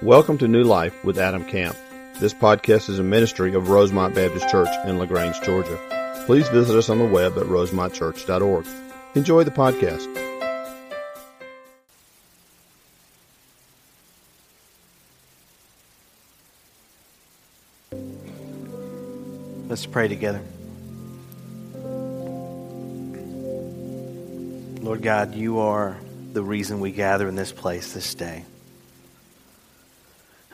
Welcome to New Life with Adam Camp. This podcast is a ministry of Rosemont Baptist Church in LaGrange, Georgia. Please visit us on the web at rosemontchurch.org. Enjoy the podcast. Let's pray together. Lord God, you are the reason we gather in this place this day.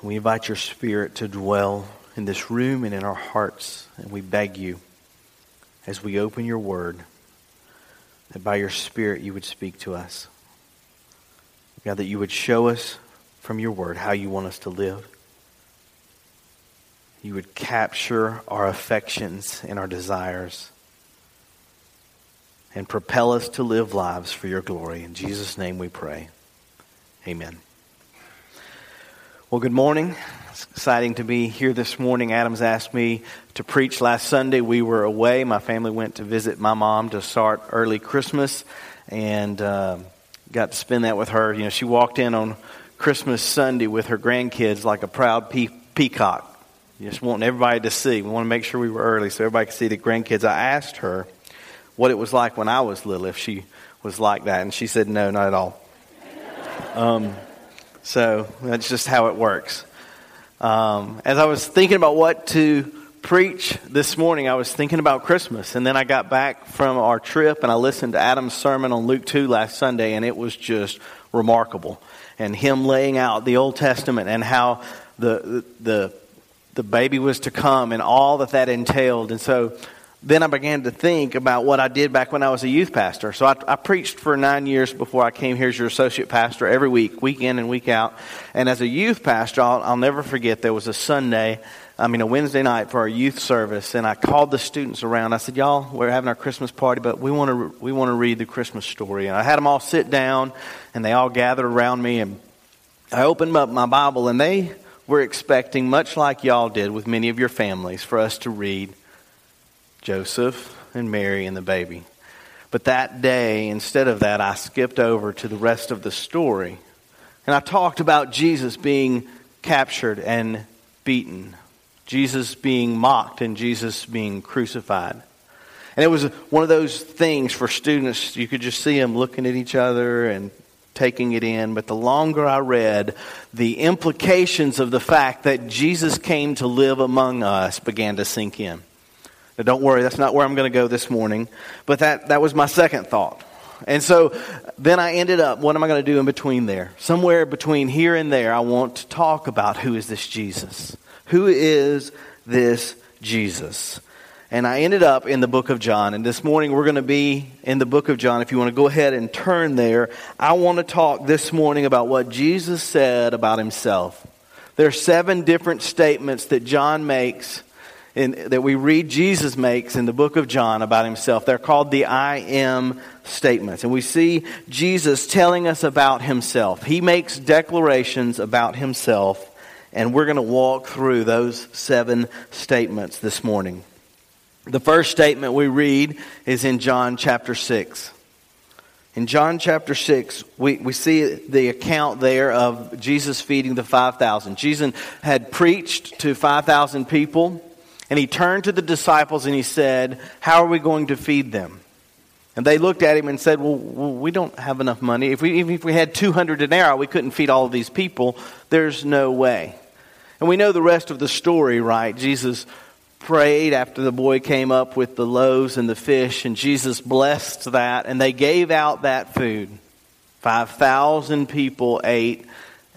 We invite your Spirit to dwell in this room and in our hearts. And we beg you, as we open your word, that by your Spirit you would speak to us. God, that you would show us from your word how you want us to live. You would capture our affections and our desires and propel us to live lives for your glory. In Jesus' name we pray. Amen. Well, good morning. It's exciting to be here this morning. Adams asked me to preach last Sunday. We were away. My family went to visit my mom to start early Christmas and uh, got to spend that with her. You know, she walked in on Christmas Sunday with her grandkids like a proud pe- peacock. Just wanting everybody to see. We want to make sure we were early so everybody could see the grandkids. I asked her what it was like when I was little, if she was like that, and she said, no, not at all. Um, so that's just how it works. Um, as I was thinking about what to preach this morning, I was thinking about Christmas. And then I got back from our trip and I listened to Adam's sermon on Luke 2 last Sunday, and it was just remarkable. And him laying out the Old Testament and how the, the, the baby was to come and all that that entailed. And so then I began to think about what I did back when I was a youth pastor. So I, I, preached for nine years before I came here as your associate pastor every week, week in and week out. And as a youth pastor, I'll, I'll never forget there was a Sunday, I mean a Wednesday night for our youth service, and I called the students around. I said, "Y'all, we're having our Christmas party, but we want to we want to read the Christmas story." And I had them all sit down, and they all gathered around me, and I opened up my Bible, and they were expecting, much like y'all did with many of your families, for us to read Joseph and Mary and the baby. But that day, instead of that, I skipped over to the rest of the story. And I talked about Jesus being captured and beaten, Jesus being mocked, and Jesus being crucified. And it was one of those things for students, you could just see them looking at each other and taking it in. But the longer I read, the implications of the fact that Jesus came to live among us began to sink in. Now, don't worry, that's not where I'm going to go this morning. But that, that was my second thought. And so then I ended up, what am I going to do in between there? Somewhere between here and there, I want to talk about who is this Jesus? Who is this Jesus? And I ended up in the book of John. And this morning we're going to be in the book of John. If you want to go ahead and turn there, I want to talk this morning about what Jesus said about himself. There are seven different statements that John makes in, that we read Jesus makes in the book of John about himself. They're called the I am statements. And we see Jesus telling us about himself. He makes declarations about himself, and we're going to walk through those seven statements this morning. The first statement we read is in John chapter 6. In John chapter 6, we, we see the account there of Jesus feeding the 5,000. Jesus had preached to 5,000 people. And he turned to the disciples and he said, How are we going to feed them? And they looked at him and said, Well, we don't have enough money. If we, even if we had 200 denarii, we couldn't feed all of these people. There's no way. And we know the rest of the story, right? Jesus prayed after the boy came up with the loaves and the fish, and Jesus blessed that, and they gave out that food. 5,000 people ate,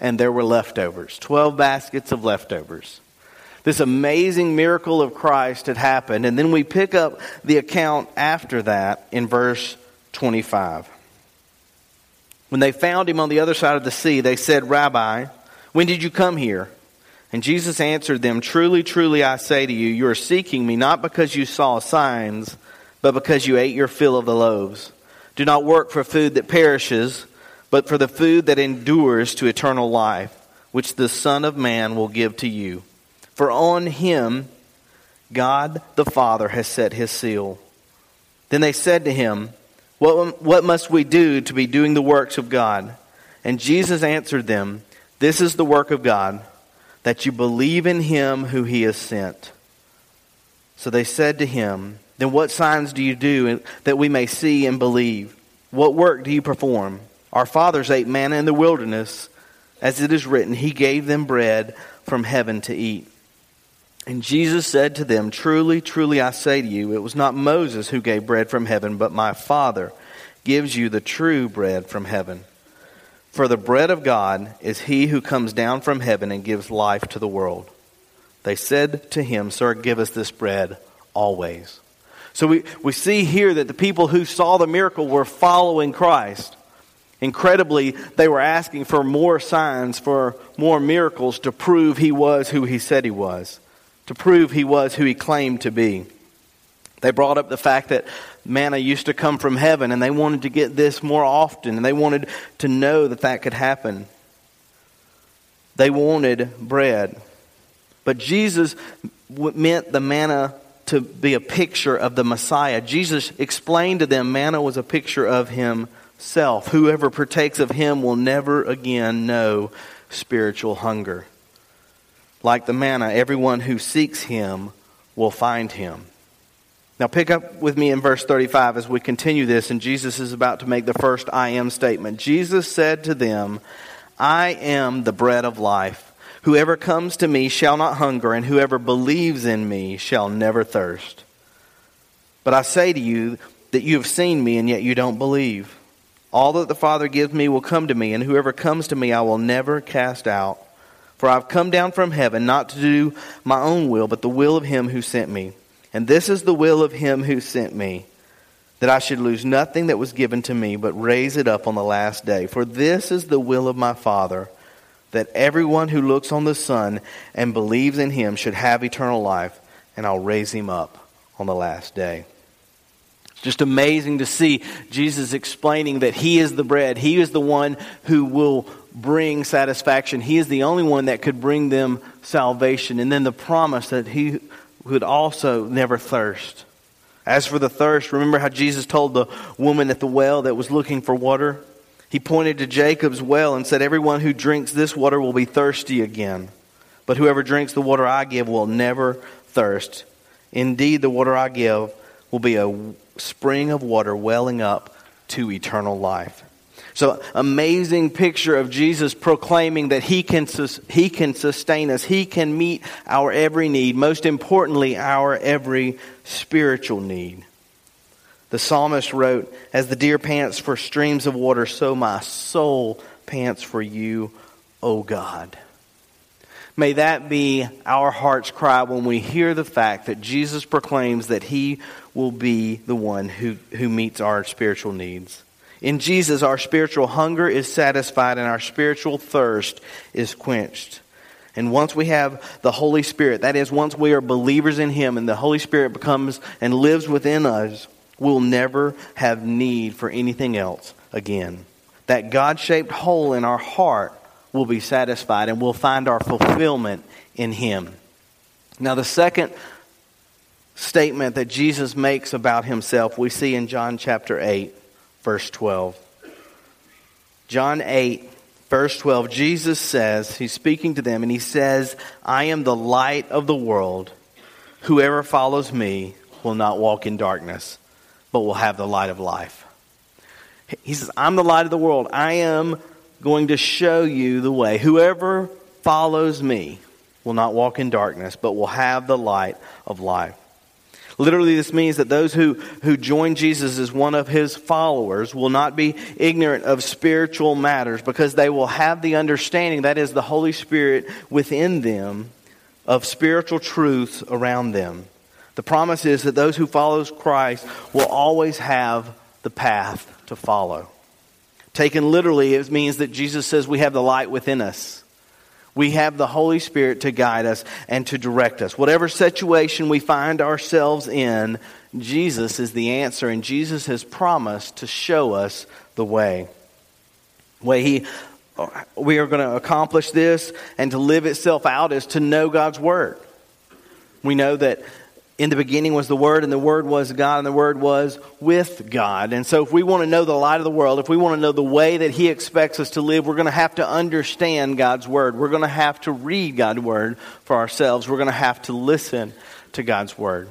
and there were leftovers 12 baskets of leftovers. This amazing miracle of Christ had happened. And then we pick up the account after that in verse 25. When they found him on the other side of the sea, they said, Rabbi, when did you come here? And Jesus answered them, Truly, truly, I say to you, you are seeking me not because you saw signs, but because you ate your fill of the loaves. Do not work for food that perishes, but for the food that endures to eternal life, which the Son of Man will give to you. For on him God the Father has set his seal. Then they said to him, what, what must we do to be doing the works of God? And Jesus answered them, This is the work of God, that you believe in him who he has sent. So they said to him, Then what signs do you do that we may see and believe? What work do you perform? Our fathers ate manna in the wilderness. As it is written, He gave them bread from heaven to eat. And Jesus said to them, Truly, truly, I say to you, it was not Moses who gave bread from heaven, but my Father gives you the true bread from heaven. For the bread of God is he who comes down from heaven and gives life to the world. They said to him, Sir, give us this bread always. So we, we see here that the people who saw the miracle were following Christ. Incredibly, they were asking for more signs, for more miracles to prove he was who he said he was, to prove he was who he claimed to be. They brought up the fact that manna used to come from heaven, and they wanted to get this more often, and they wanted to know that that could happen. They wanted bread. But Jesus meant the manna to be a picture of the Messiah. Jesus explained to them manna was a picture of himself. Whoever partakes of him will never again know spiritual hunger. Like the manna, everyone who seeks him will find him. Now, pick up with me in verse 35 as we continue this, and Jesus is about to make the first I am statement. Jesus said to them, I am the bread of life. Whoever comes to me shall not hunger, and whoever believes in me shall never thirst. But I say to you that you have seen me, and yet you don't believe. All that the Father gives me will come to me, and whoever comes to me I will never cast out. For I have come down from heaven not to do my own will, but the will of him who sent me. And this is the will of him who sent me, that I should lose nothing that was given to me, but raise it up on the last day. For this is the will of my Father that everyone who looks on the Son and believes in him should have eternal life, and I'll raise him up on the last day. Just amazing to see Jesus explaining that he is the bread. He is the one who will bring satisfaction. He is the only one that could bring them salvation. And then the promise that he would also never thirst. As for the thirst, remember how Jesus told the woman at the well that was looking for water? He pointed to Jacob's well and said, Everyone who drinks this water will be thirsty again. But whoever drinks the water I give will never thirst. Indeed, the water I give will be a spring of water welling up to eternal life. So, amazing picture of Jesus proclaiming that he can, he can sustain us. He can meet our every need. Most importantly, our every spiritual need. The psalmist wrote, As the deer pants for streams of water, so my soul pants for you, O God. May that be our heart's cry when we hear the fact that Jesus proclaims that he will be the one who, who meets our spiritual needs. In Jesus, our spiritual hunger is satisfied and our spiritual thirst is quenched. And once we have the Holy Spirit, that is, once we are believers in Him and the Holy Spirit becomes and lives within us, we'll never have need for anything else again. That God shaped hole in our heart will be satisfied and we'll find our fulfillment in Him. Now, the second statement that Jesus makes about Himself we see in John chapter 8, verse 12. John 8, verse 12, Jesus says, He's speaking to them, and He says, I am the light of the world. Whoever follows me will not walk in darkness, but will have the light of life. He says, I'm the light of the world. I am going to show you the way. Whoever follows me will not walk in darkness, but will have the light of life. Literally, this means that those who, who join Jesus as one of his followers will not be ignorant of spiritual matters because they will have the understanding, that is, the Holy Spirit within them, of spiritual truths around them. The promise is that those who follow Christ will always have the path to follow. Taken literally, it means that Jesus says we have the light within us. We have the Holy Spirit to guide us and to direct us. Whatever situation we find ourselves in, Jesus is the answer, and Jesus has promised to show us the way. Way he we are going to accomplish this and to live itself out is to know God's word. We know that in the beginning was the Word, and the Word was God, and the Word was with God. And so, if we want to know the light of the world, if we want to know the way that He expects us to live, we're going to have to understand God's Word. We're going to have to read God's Word for ourselves. We're going to have to listen to God's Word.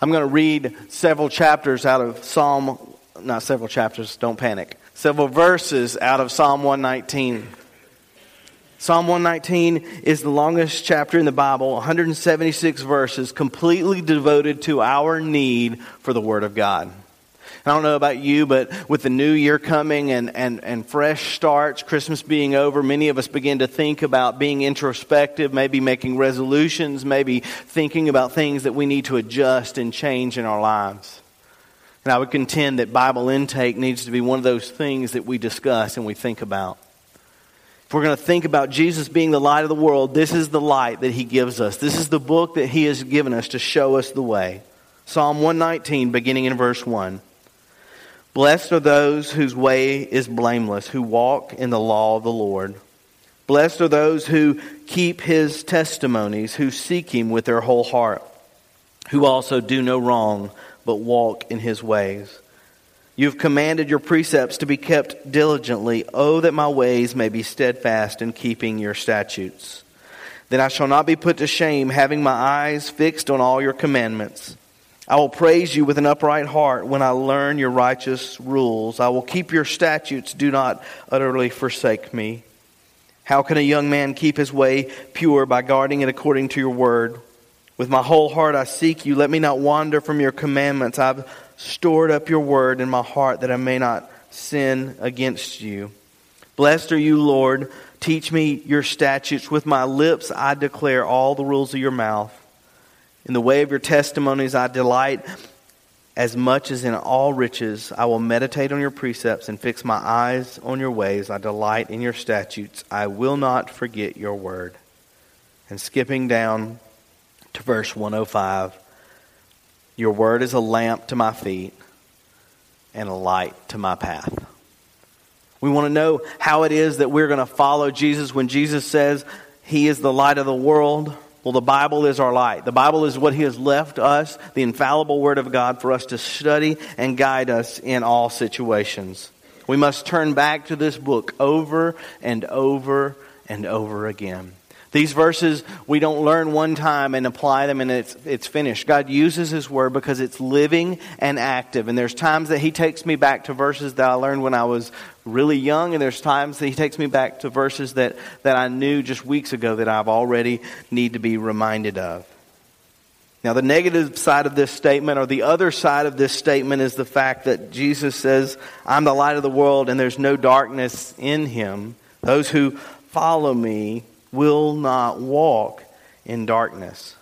I'm going to read several chapters out of Psalm, not several chapters, don't panic, several verses out of Psalm 119. Psalm 119 is the longest chapter in the Bible, 176 verses, completely devoted to our need for the Word of God. I don't know about you, but with the new year coming and, and, and fresh starts, Christmas being over, many of us begin to think about being introspective, maybe making resolutions, maybe thinking about things that we need to adjust and change in our lives. And I would contend that Bible intake needs to be one of those things that we discuss and we think about. If we're going to think about Jesus being the light of the world, this is the light that he gives us. This is the book that he has given us to show us the way. Psalm 119, beginning in verse 1. Blessed are those whose way is blameless, who walk in the law of the Lord. Blessed are those who keep his testimonies, who seek him with their whole heart, who also do no wrong, but walk in his ways. You have commanded your precepts to be kept diligently. Oh, that my ways may be steadfast in keeping your statutes. Then I shall not be put to shame, having my eyes fixed on all your commandments. I will praise you with an upright heart when I learn your righteous rules. I will keep your statutes. Do not utterly forsake me. How can a young man keep his way pure by guarding it according to your word? With my whole heart I seek you. Let me not wander from your commandments. I've stored up your word in my heart that I may not sin against you. Blessed are you, Lord. Teach me your statutes. With my lips I declare all the rules of your mouth. In the way of your testimonies I delight as much as in all riches. I will meditate on your precepts and fix my eyes on your ways. I delight in your statutes. I will not forget your word. And skipping down to verse 105 Your word is a lamp to my feet and a light to my path. We want to know how it is that we're going to follow Jesus when Jesus says he is the light of the world. Well, the Bible is our light. The Bible is what He has left us, the infallible Word of God, for us to study and guide us in all situations. We must turn back to this book over and over and over again. These verses we don't learn one time and apply them and it's, it's finished. God uses His Word because it's living and active. And there's times that He takes me back to verses that I learned when I was really young, and there's times that He takes me back to verses that, that I knew just weeks ago that I've already need to be reminded of. Now, the negative side of this statement, or the other side of this statement, is the fact that Jesus says, I'm the light of the world, and there's no darkness in him. Those who follow me will not walk in darkness.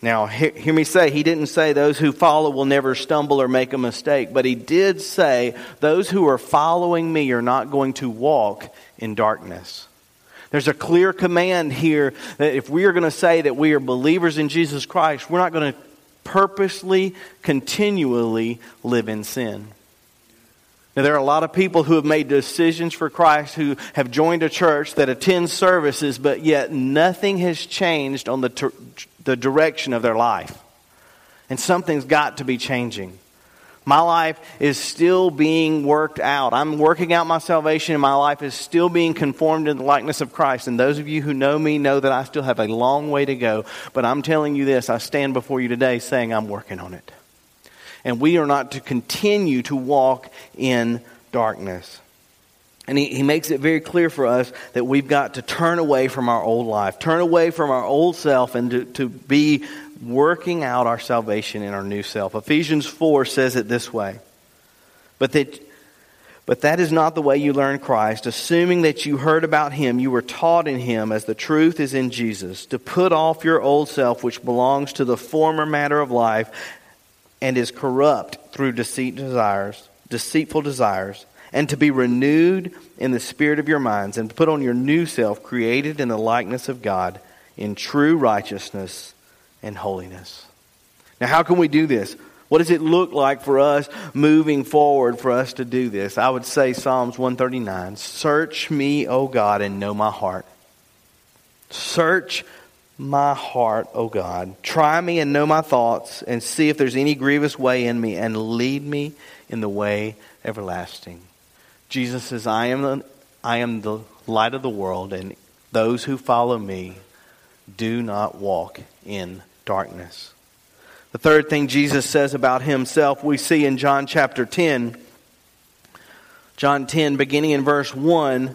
Now, hear, me say, he didn't say those who follow will never stumble or make a mistake, but he did say those who are following me are not going to walk in darkness. There's a clear command here that if we are going to say that we are believers in Jesus Christ, we're not going to purposely, continually live in sin. Now, there are a lot of people who have made decisions for Christ who have joined a church that attends services, but yet nothing has changed on the, ter- the direction of their life. And something's got to be changing. My life is still being worked out. I'm working out my salvation, and my life is still being conformed in the likeness of Christ. And those of you who know me know that I still have a long way to go. But I'm telling you this I stand before you today saying I'm working on it and we are not to continue to walk in darkness. And he, he makes it very clear for us that we've got to turn away from our old life, turn away from our old self, and to, to be working out our salvation in our new self. Ephesians 4 says it this way But that, but that is not the way you learn Christ. Assuming that you heard about him, you were taught in him as the truth is in Jesus, to put off your old self, which belongs to the former matter of life and is corrupt through deceit desires, deceitful desires, and to be renewed in the spirit of your minds, and put on your new self, created in the likeness of God, in true righteousness and holiness. Now, how can we do this? What does it look like for us moving forward for us to do this? I would say Psalms 139 Search me, O God, and know my heart. Search my heart, O God. Try me and know my thoughts, and see if there's any grievous way in me, and lead me in the way everlasting. Jesus says, I am the, I am the light of the world, and those who follow me do not walk in darkness. The third thing Jesus says about himself, we see in John chapter 10. John 10, beginning in verse 1,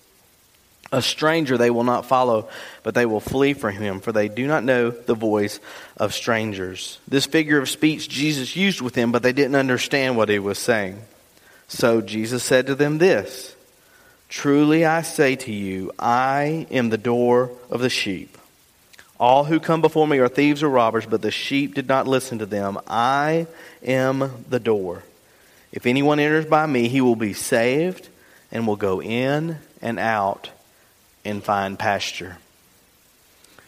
A stranger they will not follow, but they will flee from him, for they do not know the voice of strangers. This figure of speech Jesus used with them, but they didn't understand what he was saying. So Jesus said to them this Truly I say to you, I am the door of the sheep. All who come before me are thieves or robbers, but the sheep did not listen to them. I am the door. If anyone enters by me, he will be saved and will go in and out and find pasture.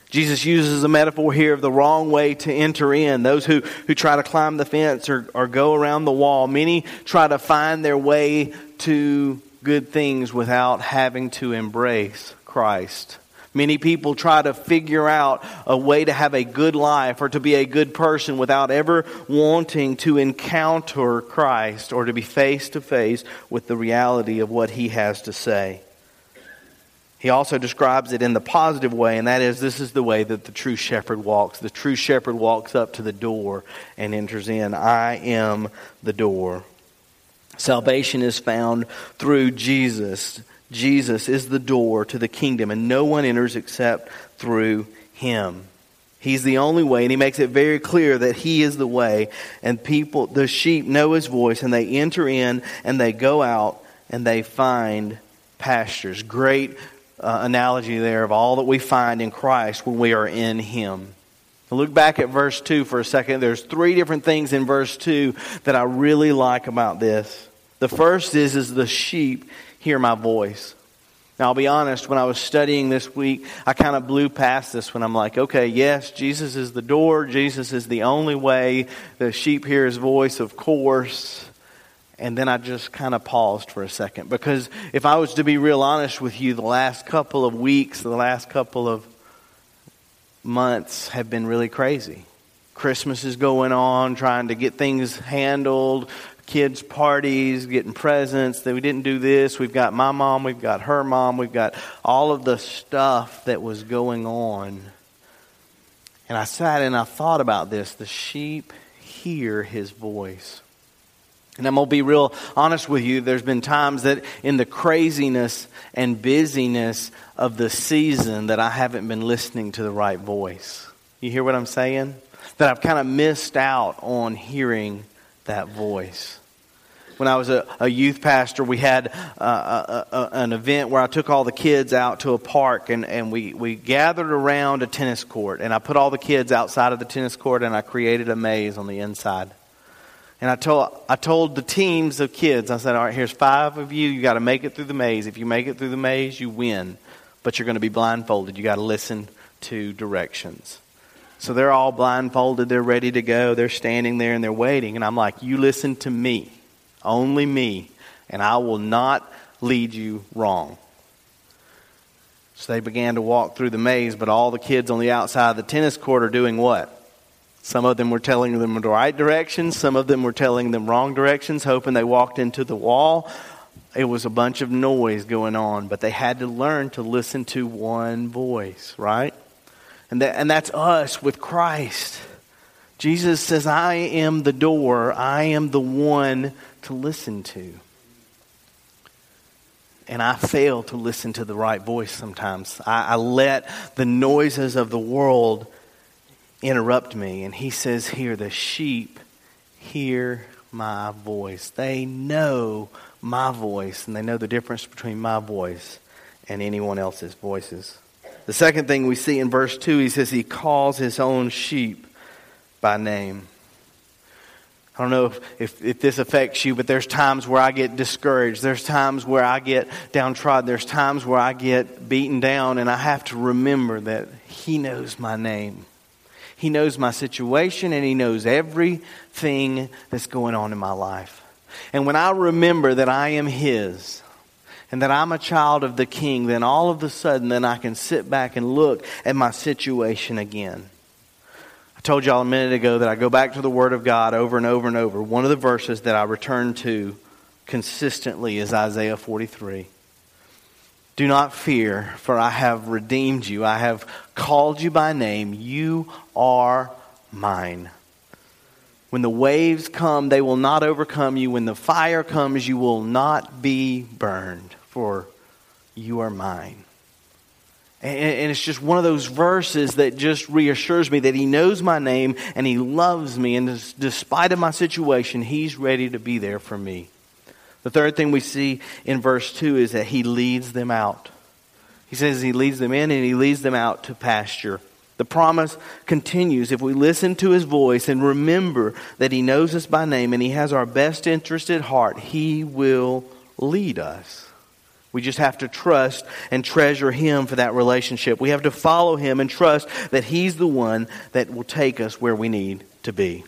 Jesus uses a metaphor here of the wrong way to enter in. Those who, who try to climb the fence or, or go around the wall. Many try to find their way to good things without having to embrace Christ. Many people try to figure out a way to have a good life or to be a good person without ever wanting to encounter Christ or to be face to face with the reality of what he has to say. He also describes it in the positive way, and that is this is the way that the true shepherd walks. The true shepherd walks up to the door and enters in. I am the door. Salvation is found through Jesus. Jesus is the door to the kingdom, and no one enters except through him. He's the only way, and he makes it very clear that he is the way. And people, the sheep know his voice, and they enter in and they go out and they find pastures. Great uh, analogy there of all that we find in Christ when we are in Him. Look back at verse 2 for a second. There's three different things in verse 2 that I really like about this. The first is, is the sheep hear my voice. Now, I'll be honest, when I was studying this week, I kind of blew past this when I'm like, okay, yes, Jesus is the door. Jesus is the only way. The sheep hear his voice, of course. And then I just kind of paused for a second because if I was to be real honest with you, the last couple of weeks, the last couple of months have been really crazy. Christmas is going on, trying to get things handled, kids' parties, getting presents. That we didn't do this. We've got my mom, we've got her mom, we've got all of the stuff that was going on. And I sat and I thought about this. The sheep hear his voice. And I'm going to be real honest with you. There's been times that in the craziness and busyness of the season that I haven't been listening to the right voice. You hear what I'm saying? That I've kind of missed out on hearing that voice. When I was a, a youth pastor, we had uh, a, a, an event where I took all the kids out to a park and, and we, we gathered around a tennis court. And I put all the kids outside of the tennis court and I created a maze on the inside. And I told, I told the teams of kids, I said, all right, here's five of you. You got to make it through the maze. If you make it through the maze, you win. But you're going to be blindfolded. You got to listen to directions. So they're all blindfolded. They're ready to go. They're standing there and they're waiting. And I'm like, you listen to me, only me, and I will not lead you wrong. So they began to walk through the maze, but all the kids on the outside of the tennis court are doing what? Some of them were telling them the right directions, some of them were telling them wrong directions, hoping they walked into the wall. It was a bunch of noise going on, but they had to learn to listen to one voice, right? And, that, and that's us with Christ. Jesus says, I am the door, I am the one to listen to. And I fail to listen to the right voice sometimes. I, I let the noises of the world interrupt me. And he says here, the sheep hear my voice. They know my voice, and they know the difference between my voice and anyone else's voices. The second thing we see in verse 2, he says he calls his own sheep by name. I don't know if, if, if, this affects you, but there's times where I get discouraged. There's times where I get downtrodden. There's times where I get beaten down, and I have to remember that He knows my name. He knows my situation, and He knows everything that's going on in my life. And when I remember that I am His, and that I'm a child of the King, then all of a sudden, then I can sit back and look at my situation again I told y'all a minute ago that I go back to the Word of God over and over and over. One of the verses that I return to consistently is Isaiah 43. Do not fear, for I have redeemed you. I have called you by name. You are mine. When the waves come, they will not overcome you. When the fire comes, you will not be burned, for you are mine. And it's just one of those verses that just reassures me that He knows my name and He loves me. And despite of my situation, He's ready to be there for me. The third thing we see in verse 2 is that He leads them out. He says He leads them in and He leads them out to pasture. The promise continues if we listen to His voice and remember that He knows us by name and He has our best interest at heart, He will lead us. We just have to trust and treasure Him for that relationship. We have to follow Him and trust that He's the one that will take us where we need to be.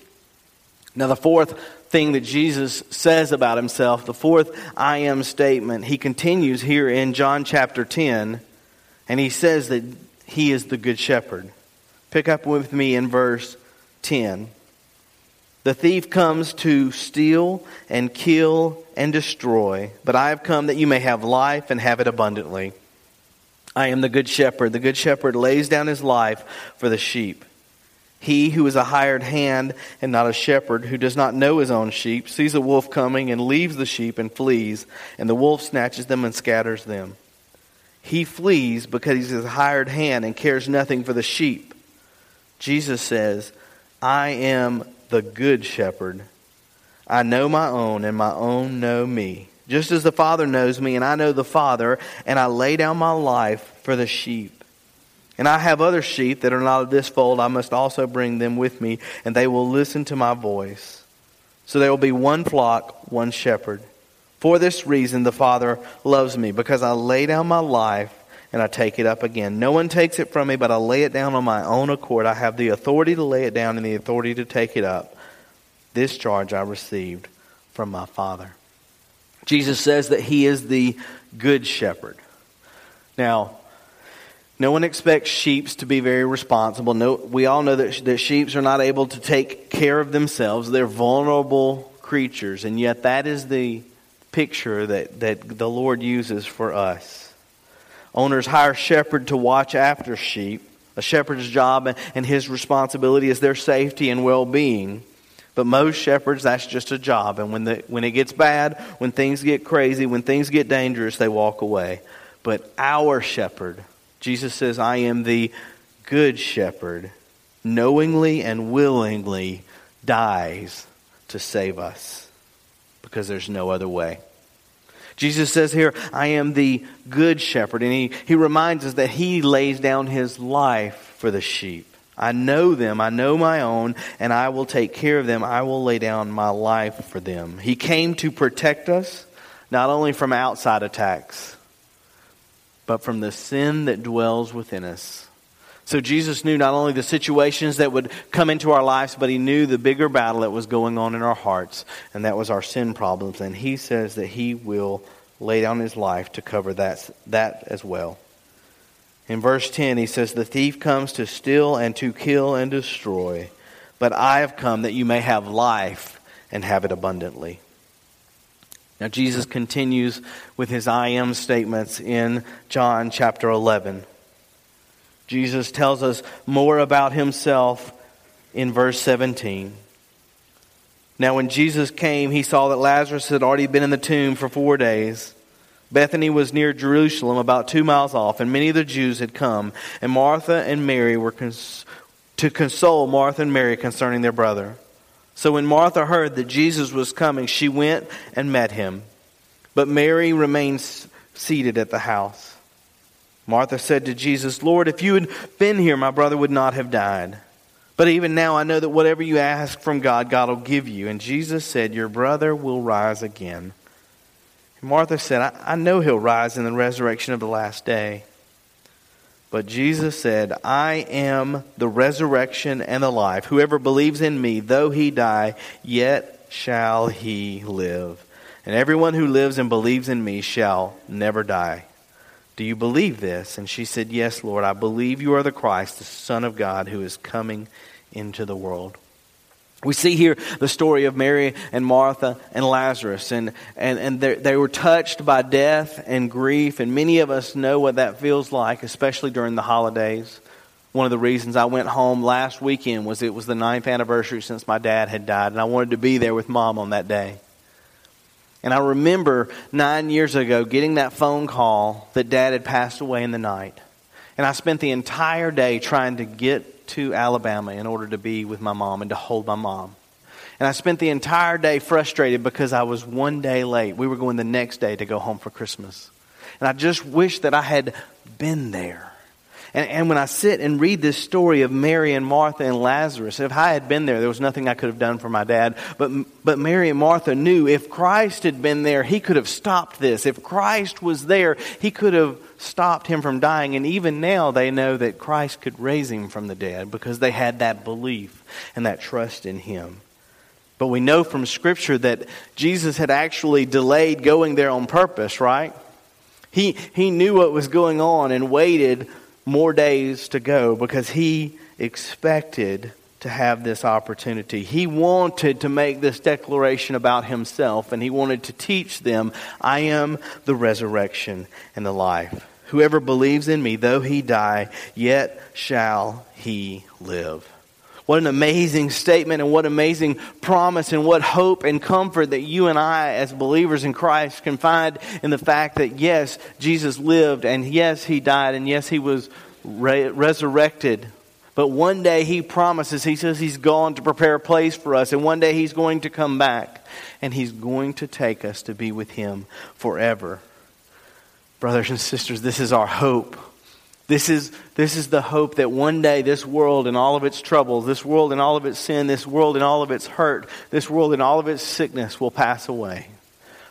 Now, the fourth thing that Jesus says about Himself, the fourth I am statement, He continues here in John chapter 10, and He says that He is the Good Shepherd. Pick up with me in verse 10. The thief comes to steal and kill and destroy, but I have come that you may have life and have it abundantly. I am the good shepherd. The good shepherd lays down his life for the sheep. He who is a hired hand and not a shepherd, who does not know his own sheep, sees a wolf coming and leaves the sheep and flees, and the wolf snatches them and scatters them. He flees because he's a hired hand and cares nothing for the sheep. Jesus says, I am the good shepherd. I know my own, and my own know me. Just as the Father knows me, and I know the Father, and I lay down my life for the sheep. And I have other sheep that are not of this fold. I must also bring them with me, and they will listen to my voice. So there will be one flock, one shepherd. For this reason, the Father loves me, because I lay down my life and I take it up again. No one takes it from me, but I lay it down on my own accord. I have the authority to lay it down and the authority to take it up. This charge I received from my Father. Jesus says that he is the good shepherd. Now, no one expects sheep to be very responsible. No, we all know that, that sheep are not able to take care of themselves. They're vulnerable creatures, and yet that is the picture that, that the Lord uses for us. Owners hire shepherd to watch after sheep. A shepherd's job and his responsibility is their safety and well being. But most shepherds, that's just a job. And when, the, when it gets bad, when things get crazy, when things get dangerous, they walk away. But our shepherd, Jesus says, I am the good shepherd, knowingly and willingly dies to save us because there's no other way. Jesus says here, I am the good shepherd. And he, he reminds us that he lays down his life for the sheep. I know them, I know my own, and I will take care of them. I will lay down my life for them. He came to protect us, not only from outside attacks, but from the sin that dwells within us. So Jesus knew not only the situations that would come into our lives, but he knew the bigger battle that was going on in our hearts, and that was our sin problems. And he says that he will lay down his life to cover that, that as well. In verse 10, he says, The thief comes to steal and to kill and destroy, but I have come that you may have life and have it abundantly. Now, Jesus continues with his I am statements in John chapter 11. Jesus tells us more about himself in verse 17. Now, when Jesus came, he saw that Lazarus had already been in the tomb for four days. Bethany was near Jerusalem, about two miles off, and many of the Jews had come, and Martha and Mary were cons- to console Martha and Mary concerning their brother. So when Martha heard that Jesus was coming, she went and met him. But Mary remained seated at the house. Martha said to Jesus, Lord, if you had been here, my brother would not have died. But even now, I know that whatever you ask from God, God will give you. And Jesus said, Your brother will rise again. Martha said, I, I know he'll rise in the resurrection of the last day. But Jesus said, I am the resurrection and the life. Whoever believes in me, though he die, yet shall he live. And everyone who lives and believes in me shall never die. Do you believe this? And she said, Yes, Lord, I believe you are the Christ, the Son of God, who is coming into the world. We see here the story of Mary and Martha and Lazarus, and, and, and they were touched by death and grief, and many of us know what that feels like, especially during the holidays. One of the reasons I went home last weekend was it was the ninth anniversary since my dad had died, and I wanted to be there with mom on that day. And I remember nine years ago getting that phone call that dad had passed away in the night. And I spent the entire day trying to get to Alabama in order to be with my mom and to hold my mom. And I spent the entire day frustrated because I was one day late. We were going the next day to go home for Christmas. And I just wish that I had been there. And, and when I sit and read this story of Mary and Martha and Lazarus, if I had been there, there was nothing I could have done for my dad. But, but Mary and Martha knew if Christ had been there, he could have stopped this. If Christ was there, he could have stopped him from dying. And even now, they know that Christ could raise him from the dead because they had that belief and that trust in him. But we know from Scripture that Jesus had actually delayed going there on purpose, right? He, he knew what was going on and waited more days to go because he expected to have this opportunity. He wanted to make this declaration about himself and he wanted to teach them, I am the resurrection and the life. Whoever believes in me, though he die, yet shall he live. What an amazing statement and what amazing promise and what hope and comfort that you and I, as believers in Christ, can find in the fact that yes, Jesus lived and yes, he died and yes, he was re- resurrected. But one day he promises, he says he's gone to prepare a place for us and one day he's going to come back and he's going to take us to be with him forever. Brothers and sisters, this is our hope. This is, this is the hope that one day this world and all of its troubles, this world and all of its sin, this world and all of its hurt, this world and all of its sickness will pass away.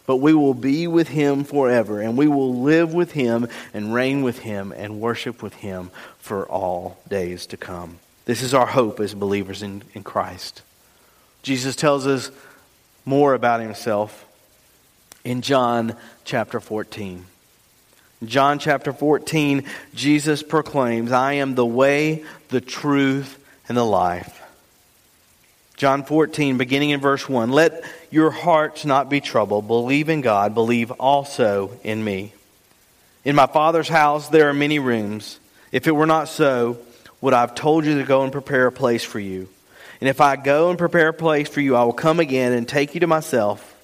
But we will be with him forever, and we will live with him and reign with him and worship with him for all days to come. This is our hope as believers in, in Christ. Jesus tells us more about himself in John chapter 14. John chapter 14, Jesus proclaims, I am the way, the truth, and the life. John 14, beginning in verse 1 Let your hearts not be troubled. Believe in God, believe also in me. In my Father's house there are many rooms. If it were not so, would I have told you to go and prepare a place for you? And if I go and prepare a place for you, I will come again and take you to myself,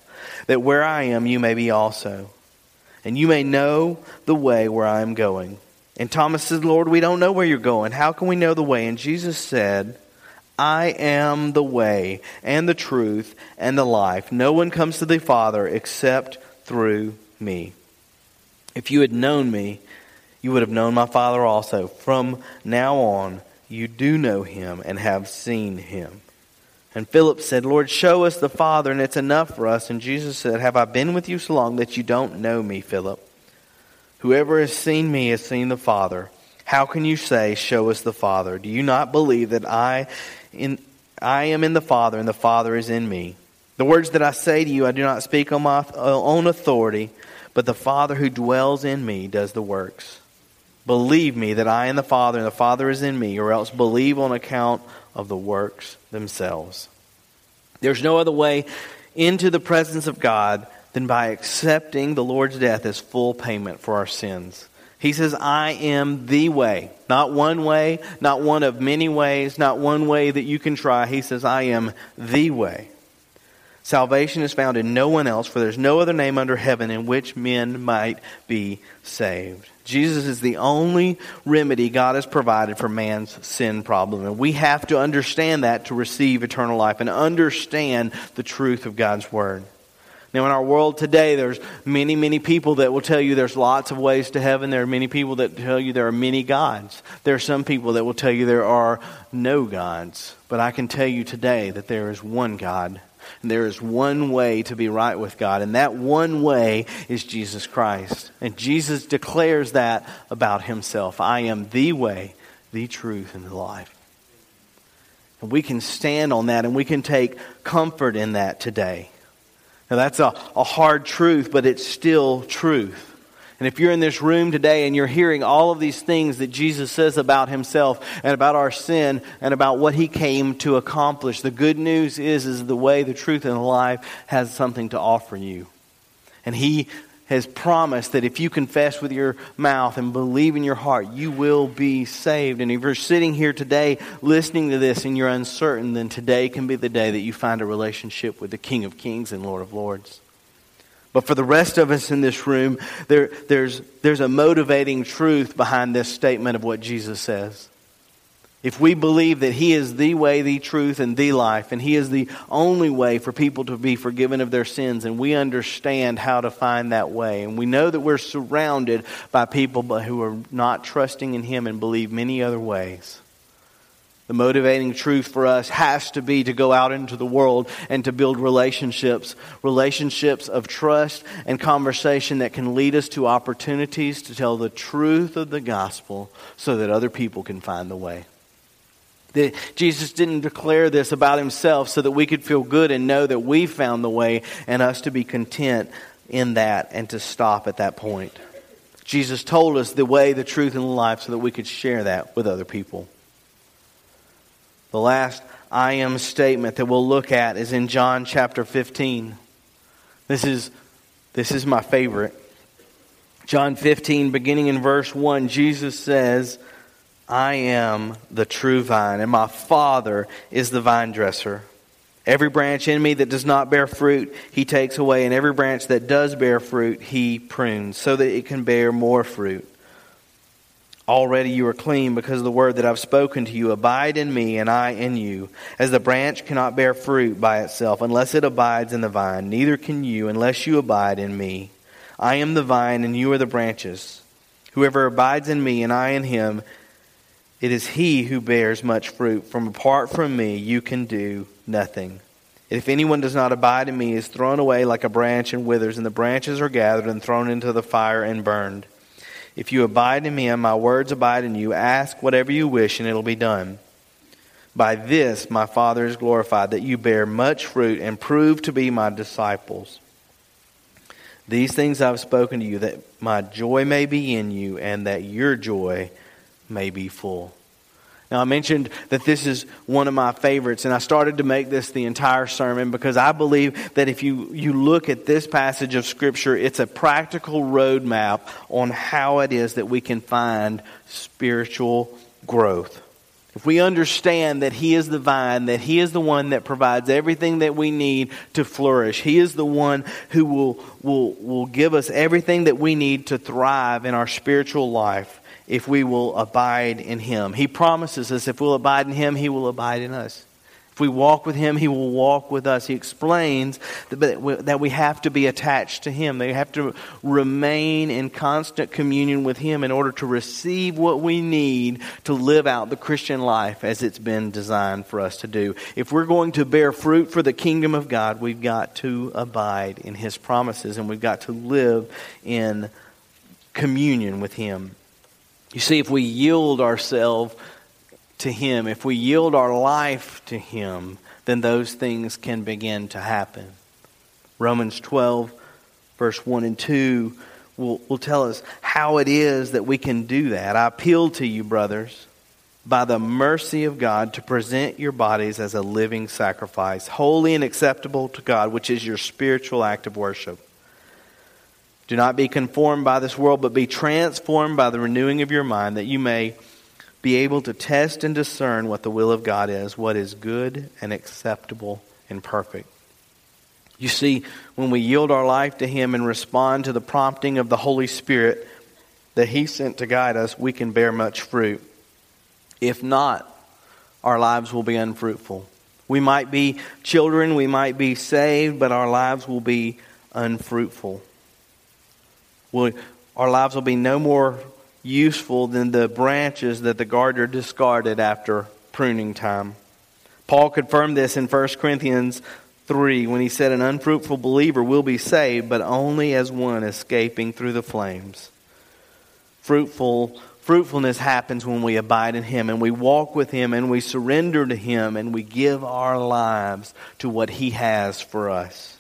that where I am you may be also and you may know the way where I am going. And Thomas said, Lord, we don't know where you're going. How can we know the way? And Jesus said, I am the way and the truth and the life. No one comes to the Father except through me. If you had known me, you would have known my Father also. From now on, you do know him and have seen him. And Philip said, Lord, show us the Father, and it's enough for us. And Jesus said, Have I been with you so long that you don't know me, Philip? Whoever has seen me has seen the Father. How can you say, Show us the Father? Do you not believe that I, in, I am in the Father, and the Father is in me? The words that I say to you, I do not speak on my own authority, but the Father who dwells in me does the works. Believe me that I am the Father, and the Father is in me, or else believe on account of the works themselves. There's no other way into the presence of God than by accepting the Lord's death as full payment for our sins. He says, I am the way. Not one way, not one of many ways, not one way that you can try. He says, I am the way. Salvation is found in no one else, for there's no other name under heaven in which men might be saved. Jesus is the only remedy God has provided for man's sin problem. And we have to understand that to receive eternal life and understand the truth of God's Word. Now, in our world today, there's many, many people that will tell you there's lots of ways to heaven. There are many people that tell you there are many gods. There are some people that will tell you there are no gods. But I can tell you today that there is one God. And there is one way to be right with God, and that one way is Jesus Christ. And Jesus declares that about himself I am the way, the truth, and the life. And we can stand on that and we can take comfort in that today. Now, that's a, a hard truth, but it's still truth. And if you're in this room today and you're hearing all of these things that Jesus says about himself and about our sin and about what he came to accomplish, the good news is, is the way, the truth, and the life has something to offer you. And he has promised that if you confess with your mouth and believe in your heart, you will be saved. And if you're sitting here today listening to this and you're uncertain, then today can be the day that you find a relationship with the King of Kings and Lord of Lords. But for the rest of us in this room, there, there's, there's a motivating truth behind this statement of what Jesus says. If we believe that He is the way, the truth, and the life, and He is the only way for people to be forgiven of their sins, and we understand how to find that way, and we know that we're surrounded by people who are not trusting in Him and believe many other ways, the motivating truth for us has to be to go out into the world and to build relationships, relationships of trust and conversation that can lead us to opportunities to tell the truth of the gospel so that other people can find the way. Jesus didn't declare this about himself so that we could feel good and know that we found the way and us to be content in that and to stop at that point. Jesus told us the way, the truth, and the life so that we could share that with other people. The last I am statement that we'll look at is in John chapter 15. This is, this is my favorite. John 15, beginning in verse 1, Jesus says, I am the true vine, and my Father is the vine dresser. Every branch in me that does not bear fruit, he takes away, and every branch that does bear fruit, he prunes, so that it can bear more fruit. Already you are clean because of the word that I've spoken to you. Abide in me, and I in you. As the branch cannot bear fruit by itself unless it abides in the vine, neither can you unless you abide in me. I am the vine, and you are the branches. Whoever abides in me, and I in him, it is he who bears much fruit. From apart from me, you can do nothing. If anyone does not abide in me, is thrown away like a branch and withers, and the branches are gathered and thrown into the fire and burned. If you abide in me and my words abide in you, ask whatever you wish, and it'll be done. By this my Father is glorified, that you bear much fruit and prove to be my disciples. These things I've spoken to you, that my joy may be in you, and that your joy may be full. Now, I mentioned that this is one of my favorites, and I started to make this the entire sermon because I believe that if you, you look at this passage of Scripture, it's a practical roadmap on how it is that we can find spiritual growth. If we understand that He is the vine, that He is the one that provides everything that we need to flourish, He is the one who will, will, will give us everything that we need to thrive in our spiritual life if we will abide in him. He promises us if we'll abide in him, he will abide in us. If we walk with him, he will walk with us. He explains that we have to be attached to him. They have to remain in constant communion with him in order to receive what we need to live out the Christian life as it's been designed for us to do. If we're going to bear fruit for the kingdom of God, we've got to abide in his promises and we've got to live in communion with him. You see, if we yield ourselves to Him, if we yield our life to Him, then those things can begin to happen. Romans 12, verse 1 and 2, will, will tell us how it is that we can do that. I appeal to you, brothers, by the mercy of God, to present your bodies as a living sacrifice, holy and acceptable to God, which is your spiritual act of worship. Do not be conformed by this world, but be transformed by the renewing of your mind, that you may be able to test and discern what the will of God is, what is good and acceptable and perfect. You see, when we yield our life to Him and respond to the prompting of the Holy Spirit that He sent to guide us, we can bear much fruit. If not, our lives will be unfruitful. We might be children, we might be saved, but our lives will be unfruitful. We'll, our lives will be no more useful than the branches that the gardener discarded after pruning time. Paul confirmed this in 1 Corinthians 3 when he said, An unfruitful believer will be saved, but only as one escaping through the flames. Fruitful fruitfulness happens when we abide in him and we walk with him and we surrender to him and we give our lives to what he has for us.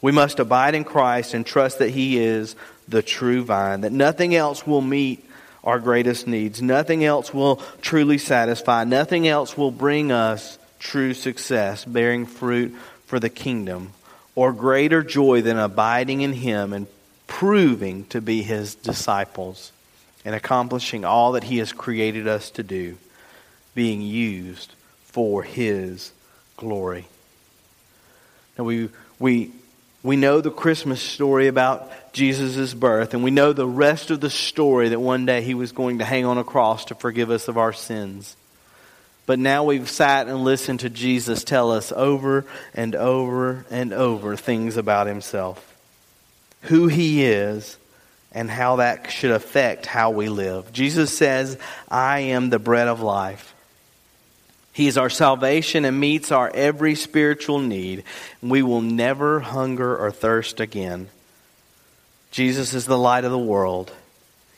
We must abide in Christ and trust that he is the true vine, that nothing else will meet our greatest needs. Nothing else will truly satisfy. Nothing else will bring us true success, bearing fruit for the kingdom, or greater joy than abiding in Him and proving to be His disciples and accomplishing all that He has created us to do, being used for His glory. Now, we, we we know the Christmas story about Jesus' birth, and we know the rest of the story that one day he was going to hang on a cross to forgive us of our sins. But now we've sat and listened to Jesus tell us over and over and over things about himself who he is and how that should affect how we live. Jesus says, I am the bread of life. He is our salvation and meets our every spiritual need. We will never hunger or thirst again. Jesus is the light of the world.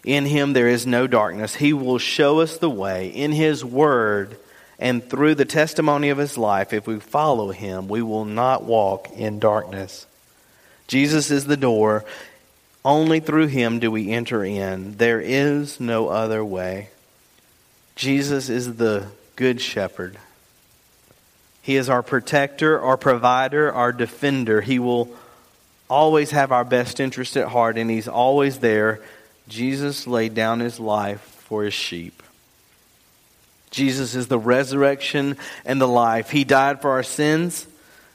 In him there is no darkness. He will show us the way. In his word and through the testimony of his life, if we follow him, we will not walk in darkness. Jesus is the door. Only through him do we enter in. There is no other way. Jesus is the good shepherd. He is our protector, our provider, our defender. He will always have our best interest at heart, and He's always there. Jesus laid down His life for His sheep. Jesus is the resurrection and the life. He died for our sins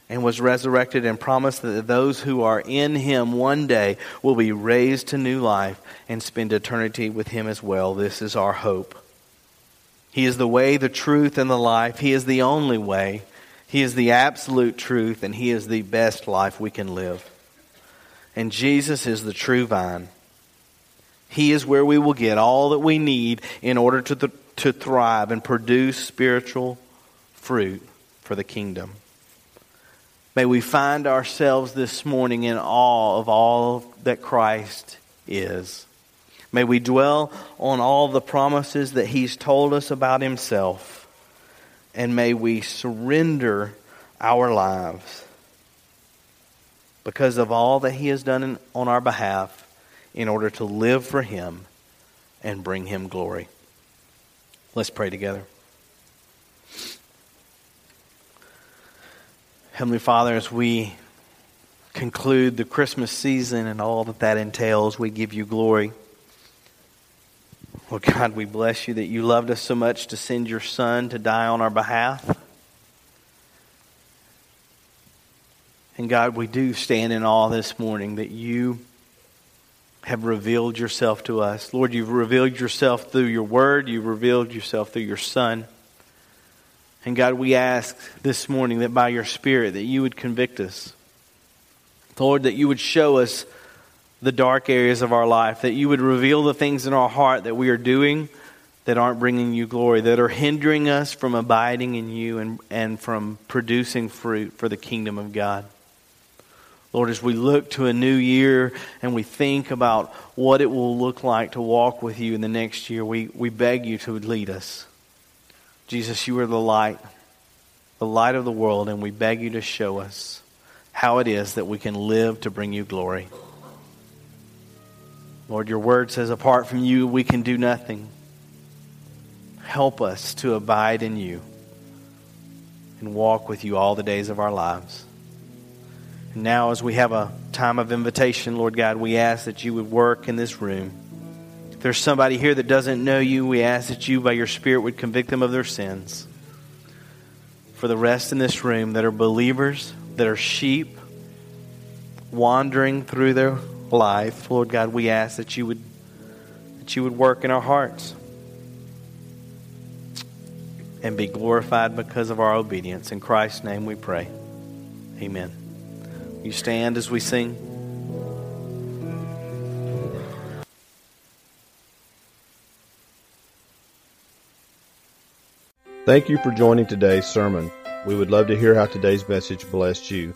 and was resurrected and promised that those who are in Him one day will be raised to new life and spend eternity with Him as well. This is our hope. He is the way, the truth, and the life. He is the only way. He is the absolute truth, and He is the best life we can live. And Jesus is the true vine. He is where we will get all that we need in order to, th- to thrive and produce spiritual fruit for the kingdom. May we find ourselves this morning in awe of all that Christ is. May we dwell on all the promises that He's told us about Himself. And may we surrender our lives because of all that He has done in, on our behalf in order to live for Him and bring Him glory. Let's pray together. Heavenly Father, as we conclude the Christmas season and all that that entails, we give you glory. Well, God, we bless you that you loved us so much to send your Son to die on our behalf. And God, we do stand in awe this morning that you have revealed yourself to us. Lord, you've revealed yourself through your word, you've revealed yourself through your Son. And God, we ask this morning that by your Spirit that you would convict us. Lord, that you would show us the dark areas of our life, that you would reveal the things in our heart that we are doing that aren't bringing you glory, that are hindering us from abiding in you and, and from producing fruit for the kingdom of God. Lord, as we look to a new year and we think about what it will look like to walk with you in the next year, we, we beg you to lead us. Jesus, you are the light, the light of the world, and we beg you to show us how it is that we can live to bring you glory. Lord, your word says, apart from you, we can do nothing. Help us to abide in you and walk with you all the days of our lives. And now, as we have a time of invitation, Lord God, we ask that you would work in this room. If there's somebody here that doesn't know you, we ask that you, by your Spirit, would convict them of their sins. For the rest in this room that are believers, that are sheep, wandering through their life. Lord God, we ask that you would that you would work in our hearts and be glorified because of our obedience. In Christ's name we pray. Amen. You stand as we sing. Thank you for joining today's sermon. We would love to hear how today's message blessed you.